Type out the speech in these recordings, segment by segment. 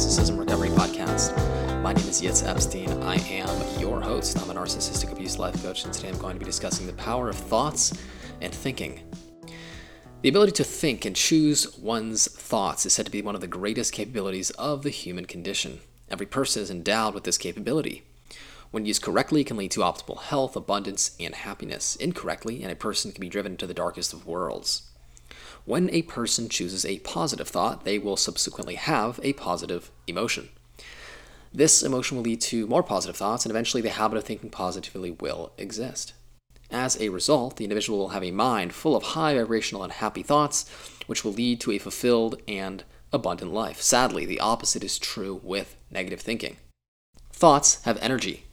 Narcissism Recovery Podcast. My name is Yitz Epstein. I am your host. I'm a narcissistic abuse life coach, and today I'm going to be discussing the power of thoughts and thinking. The ability to think and choose one's thoughts is said to be one of the greatest capabilities of the human condition. Every person is endowed with this capability. When used correctly, it can lead to optimal health, abundance, and happiness. Incorrectly, and a person can be driven into the darkest of worlds. When a person chooses a positive thought, they will subsequently have a positive emotion. This emotion will lead to more positive thoughts, and eventually the habit of thinking positively will exist. As a result, the individual will have a mind full of high vibrational and happy thoughts, which will lead to a fulfilled and abundant life. Sadly, the opposite is true with negative thinking. Thoughts have energy.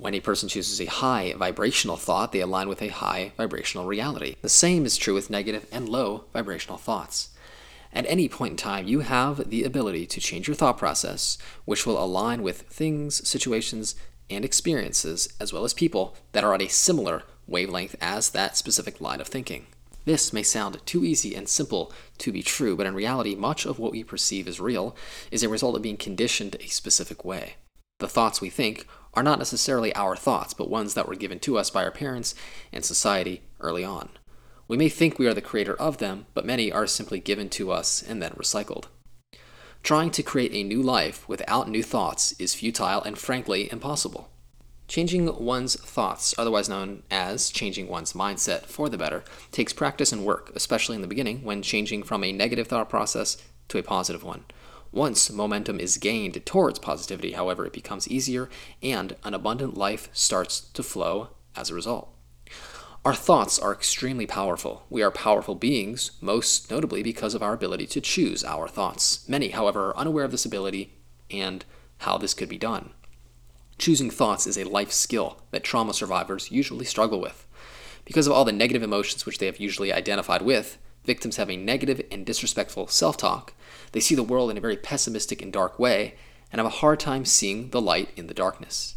When a person chooses a high vibrational thought, they align with a high vibrational reality. The same is true with negative and low vibrational thoughts. At any point in time, you have the ability to change your thought process, which will align with things, situations, and experiences, as well as people that are on a similar wavelength as that specific line of thinking. This may sound too easy and simple to be true, but in reality, much of what we perceive as real is a result of being conditioned a specific way. The thoughts we think are not necessarily our thoughts, but ones that were given to us by our parents and society early on. We may think we are the creator of them, but many are simply given to us and then recycled. Trying to create a new life without new thoughts is futile and frankly impossible. Changing one's thoughts, otherwise known as changing one's mindset for the better, takes practice and work, especially in the beginning when changing from a negative thought process to a positive one. Once momentum is gained towards positivity, however, it becomes easier and an abundant life starts to flow as a result. Our thoughts are extremely powerful. We are powerful beings, most notably because of our ability to choose our thoughts. Many, however, are unaware of this ability and how this could be done. Choosing thoughts is a life skill that trauma survivors usually struggle with. Because of all the negative emotions which they have usually identified with, victims have a negative and disrespectful self talk. They see the world in a very pessimistic and dark way and have a hard time seeing the light in the darkness.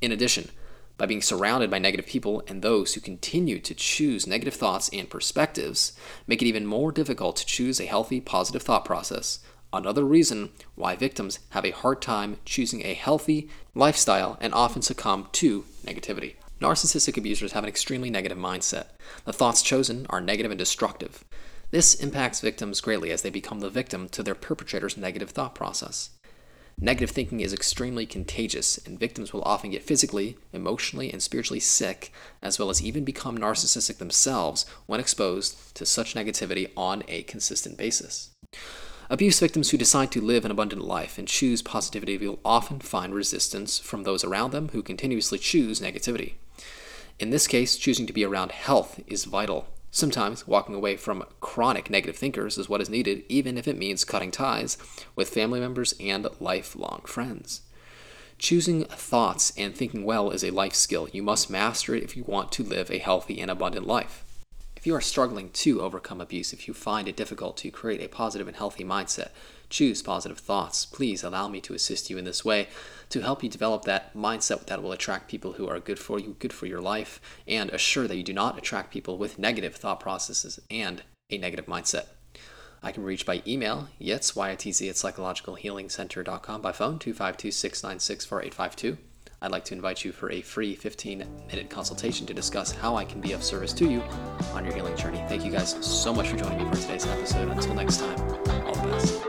In addition, by being surrounded by negative people and those who continue to choose negative thoughts and perspectives, make it even more difficult to choose a healthy, positive thought process. Another reason why victims have a hard time choosing a healthy lifestyle and often succumb to negativity. Narcissistic abusers have an extremely negative mindset. The thoughts chosen are negative and destructive. This impacts victims greatly as they become the victim to their perpetrator's negative thought process. Negative thinking is extremely contagious, and victims will often get physically, emotionally, and spiritually sick, as well as even become narcissistic themselves when exposed to such negativity on a consistent basis. Abuse victims who decide to live an abundant life and choose positivity will often find resistance from those around them who continuously choose negativity. In this case, choosing to be around health is vital Sometimes walking away from chronic negative thinkers is what is needed, even if it means cutting ties with family members and lifelong friends. Choosing thoughts and thinking well is a life skill. You must master it if you want to live a healthy and abundant life. If you are struggling to overcome abuse, if you find it difficult to create a positive and healthy mindset, choose positive thoughts. Please allow me to assist you in this way to help you develop that mindset that will attract people who are good for you, good for your life, and assure that you do not attract people with negative thought processes and a negative mindset. I can reach by email, yitz, Y-I-T-Z, at psychologicalhealingcenter.com, by phone, 252-696-4852. I'd like to invite you for a free 15-minute consultation to discuss how I can be of service to you on your healing journey. Thank you guys so much for joining me for today's episode. Until next time.